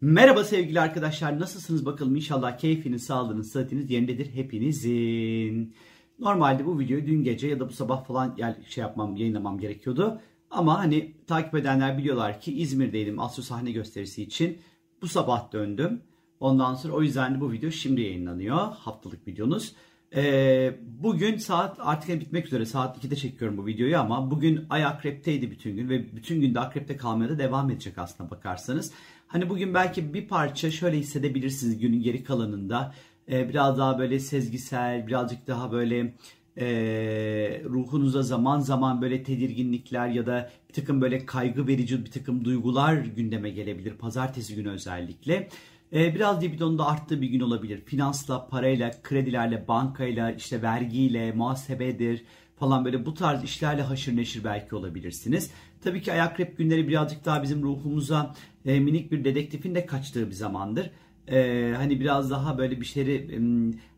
Merhaba sevgili arkadaşlar nasılsınız bakalım inşallah keyfiniz, sağlığınız, sıhhatiniz yerindedir hepinizin. Normalde bu videoyu dün gece ya da bu sabah falan şey yapmam, yayınlamam gerekiyordu. Ama hani takip edenler biliyorlar ki İzmir'deydim Aslı sahne gösterisi için. Bu sabah döndüm. Ondan sonra o yüzden de bu video şimdi yayınlanıyor. Haftalık videonuz. Ee, bugün saat artık bitmek üzere. Saat 2'de çekiyorum bu videoyu ama bugün ay akrepteydi bütün gün ve bütün gün de akrepte kalmaya da devam edecek aslında bakarsanız. Hani bugün belki bir parça şöyle hissedebilirsiniz günün geri kalanında. Ee, biraz daha böyle sezgisel, birazcık daha böyle e, ruhunuza zaman zaman böyle tedirginlikler ya da bir takım böyle kaygı verici bir takım duygular gündeme gelebilir. Pazartesi günü özellikle. Ee, biraz libidonun da arttığı bir gün olabilir. Finansla, parayla, kredilerle, bankayla, işte vergiyle, muhasebedir falan böyle bu tarz işlerle haşır neşir belki olabilirsiniz. Tabii ki ayak günleri birazcık daha bizim ruhumuza e, minik bir dedektifin de kaçtığı bir zamandır. E, hani biraz daha böyle bir şeyleri e,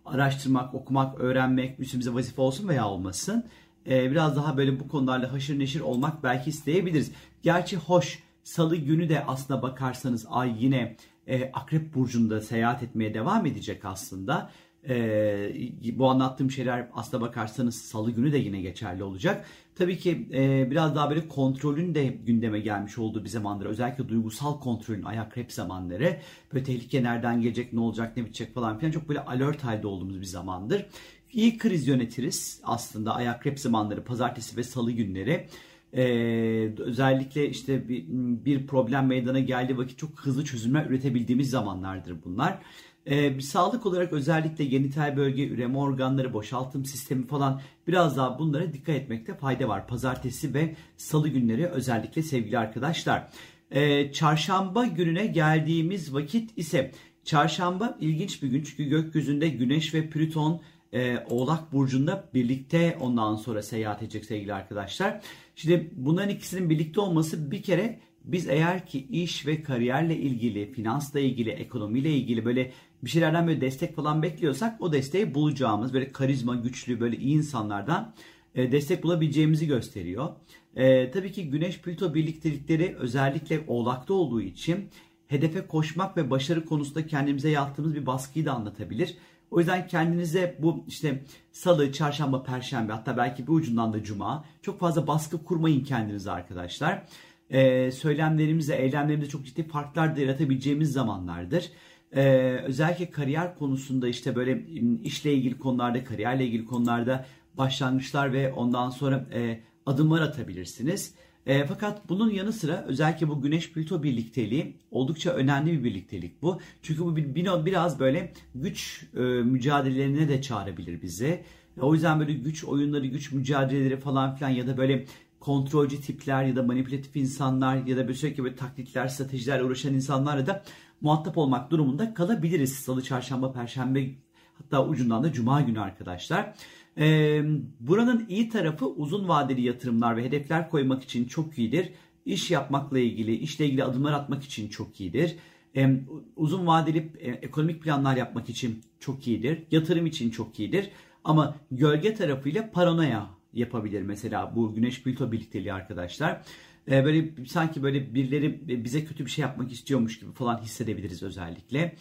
araştırmak, okumak, öğrenmek üstümüze vazife olsun veya olmasın. E, biraz daha böyle bu konularla haşır neşir olmak belki isteyebiliriz. Gerçi hoş salı günü de aslında bakarsanız ay yine e, Akrep Burcu'nda seyahat etmeye devam edecek aslında. E, bu anlattığım şeyler aslına bakarsanız salı günü de yine geçerli olacak. Tabii ki e, biraz daha böyle kontrolün de gündeme gelmiş olduğu bir zamandır. Özellikle duygusal kontrolün ayak rep zamanları. Böyle tehlike nereden gelecek, ne olacak, ne bitecek falan filan çok böyle alert halde olduğumuz bir zamandır. İyi kriz yönetiriz aslında ayak rep zamanları pazartesi ve salı günleri. Ee, özellikle işte bir, bir problem meydana geldiği vakit çok hızlı çözümler üretebildiğimiz zamanlardır bunlar. Ee, bir sağlık olarak özellikle genital bölge, üreme organları, boşaltım sistemi falan biraz daha bunlara dikkat etmekte fayda var. Pazartesi ve salı günleri özellikle sevgili arkadaşlar. Ee, çarşamba gününe geldiğimiz vakit ise çarşamba ilginç bir gün çünkü gökyüzünde Güneş ve Plüton e, Oğlak Burcu'nda birlikte ondan sonra seyahat edecek sevgili arkadaşlar. Şimdi bunların ikisinin birlikte olması bir kere biz eğer ki iş ve kariyerle ilgili, finansla ilgili, ekonomiyle ilgili böyle bir şeylerden böyle destek falan bekliyorsak o desteği bulacağımız böyle karizma, güçlü, böyle iyi insanlardan e, destek bulabileceğimizi gösteriyor. E, tabii ki Güneş Plüto birliktelikleri özellikle Oğlak'ta olduğu için hedefe koşmak ve başarı konusunda kendimize yaptığımız bir baskıyı da anlatabilir. O yüzden kendinize bu işte salı, çarşamba, perşembe hatta belki bir ucundan da cuma çok fazla baskı kurmayın kendinize arkadaşlar. Ee, söylemlerimizle, eylemlerimizde çok ciddi farklar da yaratabileceğimiz zamanlardır. Ee, özellikle kariyer konusunda işte böyle işle ilgili konularda, kariyerle ilgili konularda başlangıçlar ve ondan sonra e, adımlar atabilirsiniz. E, fakat bunun yanı sıra özellikle bu Güneş Plüto birlikteliği oldukça önemli bir birliktelik bu. Çünkü bu bir, bir, biraz böyle güç e, mücadelelerine de çağırabilir bizi. E, o yüzden böyle güç oyunları, güç mücadeleleri falan filan ya da böyle kontrolcü tipler ya da manipülatif insanlar ya da böyle sürekli böyle taktikler, stratejilerle uğraşan insanlarla da muhatap olmak durumunda kalabiliriz. Salı, çarşamba, perşembe hatta ucundan da cuma günü arkadaşlar. Ee, buranın iyi tarafı uzun vadeli yatırımlar ve hedefler koymak için çok iyidir. İş yapmakla ilgili, işle ilgili adımlar atmak için çok iyidir. Ee, uzun vadeli e, ekonomik planlar yapmak için çok iyidir. Yatırım için çok iyidir. Ama gölge tarafıyla paranoya yapabilir mesela bu Güneş Plüto birlikteliği arkadaşlar. Ee, böyle sanki böyle birileri bize kötü bir şey yapmak istiyormuş gibi falan hissedebiliriz özellikle.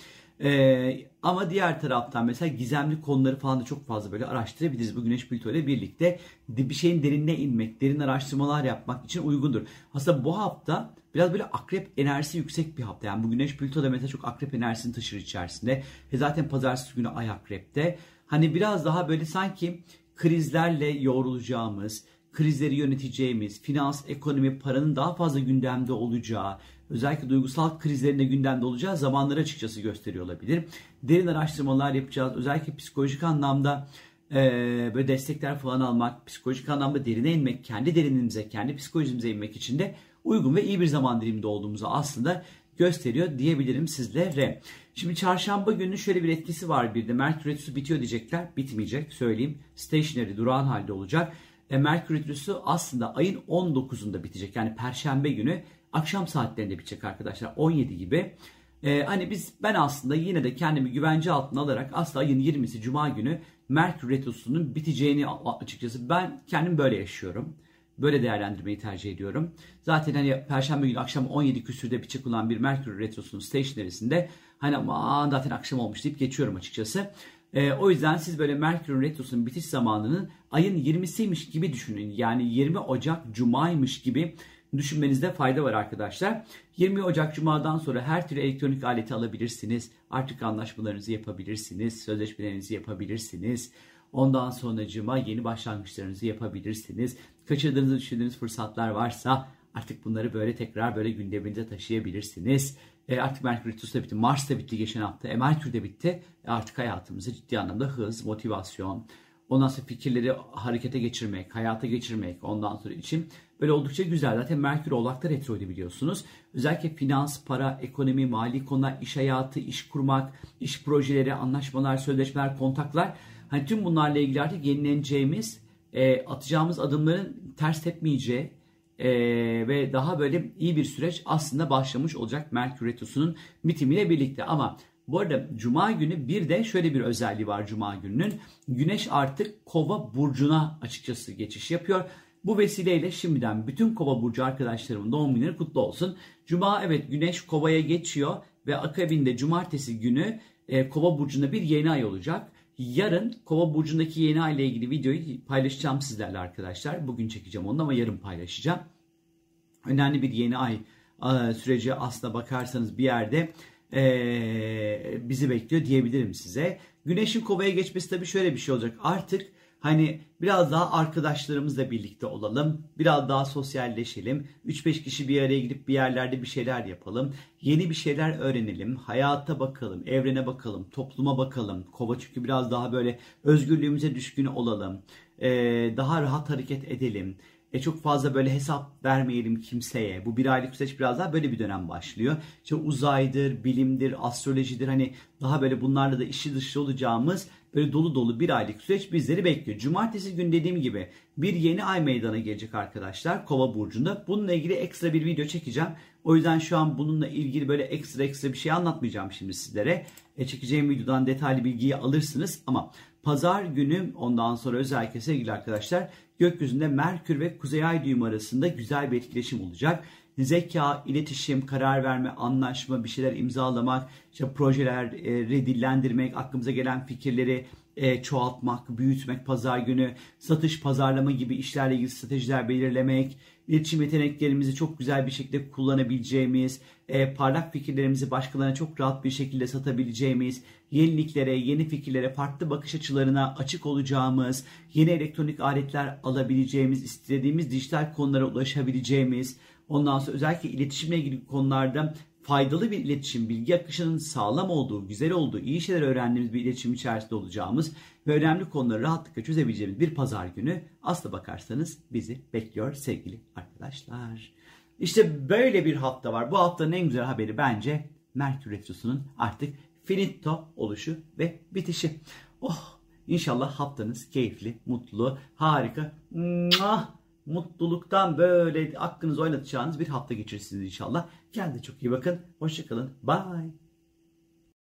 Ee, ama diğer taraftan mesela gizemli konuları falan da çok fazla böyle araştırabiliriz. Bu Güneş Plüto ile birlikte bir şeyin derinine inmek, derin araştırmalar yapmak için uygundur. Aslında bu hafta biraz böyle akrep enerjisi yüksek bir hafta. Yani bu Güneş Plüto da mesela çok akrep enerjisini taşır içerisinde. Ve zaten pazartesi günü ay akrepte. Hani biraz daha böyle sanki krizlerle yoğrulacağımız, krizleri yöneteceğimiz, finans, ekonomi, paranın daha fazla gündemde olacağı, özellikle duygusal krizlerinde gündemde olacağı zamanları açıkçası gösteriyor olabilir. Derin araştırmalar yapacağız. Özellikle psikolojik anlamda e, böyle destekler falan almak, psikolojik anlamda derine inmek, kendi derinimize, kendi psikolojimize inmek için de uygun ve iyi bir zaman diliminde olduğumuzu aslında gösteriyor diyebilirim sizlere. Şimdi çarşamba günü şöyle bir etkisi var bir de. Merkür Retrosu bitiyor diyecekler. Bitmeyecek söyleyeyim. Stationary durağan halde olacak. E, Merkür Retrosu aslında ayın 19'unda bitecek. Yani perşembe günü akşam saatlerinde bitecek arkadaşlar 17 gibi. Ee, hani biz ben aslında yine de kendimi güvence altına alarak aslında ayın 20'si Cuma günü Merkür Retrosu'nun biteceğini açıkçası ben kendim böyle yaşıyorum. Böyle değerlendirmeyi tercih ediyorum. Zaten hani Perşembe günü akşam 17 küsürde bir olan bir Merkür Retrosu'nun stationerisinde hani aman zaten akşam olmuş deyip geçiyorum açıkçası. E, o yüzden siz böyle Merkür Retrosu'nun bitiş zamanının ayın 20'siymiş gibi düşünün. Yani 20 Ocak Cuma'ymış gibi düşünmenizde fayda var arkadaşlar. 20 Ocak Cuma'dan sonra her türlü elektronik aleti alabilirsiniz. Artık anlaşmalarınızı yapabilirsiniz. Sözleşmelerinizi yapabilirsiniz. Ondan sonra cuma yeni başlangıçlarınızı yapabilirsiniz. Kaçırdığınızı düşündüğünüz fırsatlar varsa artık bunları böyle tekrar böyle gündeminize taşıyabilirsiniz. E artık Merkür Retrosu da bitti. Mars da bitti geçen hafta. E Merkür de bitti. E artık hayatımızı ciddi anlamda hız, motivasyon, ondan sonra fikirleri harekete geçirmek, hayata geçirmek ondan sonra için böyle oldukça güzel. Zaten Merkür Oğlak'ta retroydu biliyorsunuz. Özellikle finans, para, ekonomi, mali konular, iş hayatı, iş kurmak, iş projeleri, anlaşmalar, sözleşmeler, kontaklar. Hani tüm bunlarla ilgili artık yenileneceğimiz, e, atacağımız adımların ters tepmeyeceği, e, ve daha böyle iyi bir süreç aslında başlamış olacak Merkür Retrosu'nun bitimiyle birlikte. Ama bu arada Cuma günü bir de şöyle bir özelliği var Cuma gününün. Güneş artık Kova burcuna açıkçası geçiş yapıyor. Bu vesileyle şimdiden bütün Kova burcu arkadaşlarımın doğum günleri kutlu olsun. Cuma evet Güneş Kova'ya geçiyor ve akabinde Cumartesi günü e, Kova burcunda bir yeni ay olacak. Yarın Kova burcundaki yeni ay ile ilgili videoyu paylaşacağım sizlerle arkadaşlar. Bugün çekeceğim onu ama yarın paylaşacağım. Önemli bir yeni ay süreci aslına bakarsanız bir yerde e, bizi bekliyor diyebilirim size. Güneşin kovaya geçmesi tabii şöyle bir şey olacak. Artık hani biraz daha arkadaşlarımızla birlikte olalım. Biraz daha sosyalleşelim. 3-5 kişi bir araya gidip bir yerlerde bir şeyler yapalım. Yeni bir şeyler öğrenelim. Hayata bakalım, evrene bakalım, topluma bakalım. Kova çünkü biraz daha böyle özgürlüğümüze düşkün olalım. Daha rahat hareket edelim e, çok fazla böyle hesap vermeyelim kimseye. Bu bir aylık süreç biraz daha böyle bir dönem başlıyor. İşte uzaydır, bilimdir, astrolojidir hani daha böyle bunlarla da işi dışı olacağımız böyle dolu dolu bir aylık süreç bizleri bekliyor. Cumartesi gün dediğim gibi bir yeni ay meydana gelecek arkadaşlar Kova burcunda. Bununla ilgili ekstra bir video çekeceğim. O yüzden şu an bununla ilgili böyle ekstra ekstra bir şey anlatmayacağım şimdi sizlere. E, çekeceğim videodan detaylı bilgiyi alırsınız ama pazar günü ondan sonra özellikle sevgili arkadaşlar gökyüzünde Merkür ve Kuzey Ay düğümü arasında güzel bir etkileşim olacak. Zeka, iletişim, karar verme, anlaşma, bir şeyler imzalamak, işte projeleri dillendirmek, aklımıza gelen fikirleri e, çoğaltmak, büyütmek, pazar günü satış, pazarlama gibi işlerle ilgili stratejiler belirlemek, iletişim yeteneklerimizi çok güzel bir şekilde kullanabileceğimiz, e, parlak fikirlerimizi başkalarına çok rahat bir şekilde satabileceğimiz, yeniliklere, yeni fikirlere, farklı bakış açılarına açık olacağımız, yeni elektronik aletler alabileceğimiz, istediğimiz dijital konulara ulaşabileceğimiz, ondan sonra özellikle iletişimle ilgili konularda faydalı bir iletişim, bilgi akışının sağlam olduğu, güzel olduğu, iyi şeyler öğrendiğimiz bir iletişim içerisinde olacağımız ve önemli konuları rahatlıkla çözebileceğimiz bir pazar günü aslına bakarsanız bizi bekliyor sevgili arkadaşlar. İşte böyle bir hafta var. Bu haftanın en güzel haberi bence Merkür Retrosu'nun artık finito oluşu ve bitişi. Oh inşallah haftanız keyifli, mutlu, harika. Mutluluktan böyle aklınızı oynatacağınız bir hafta geçirirsiniz inşallah. Kendinize çok iyi bakın. Hoşçakalın. Bye.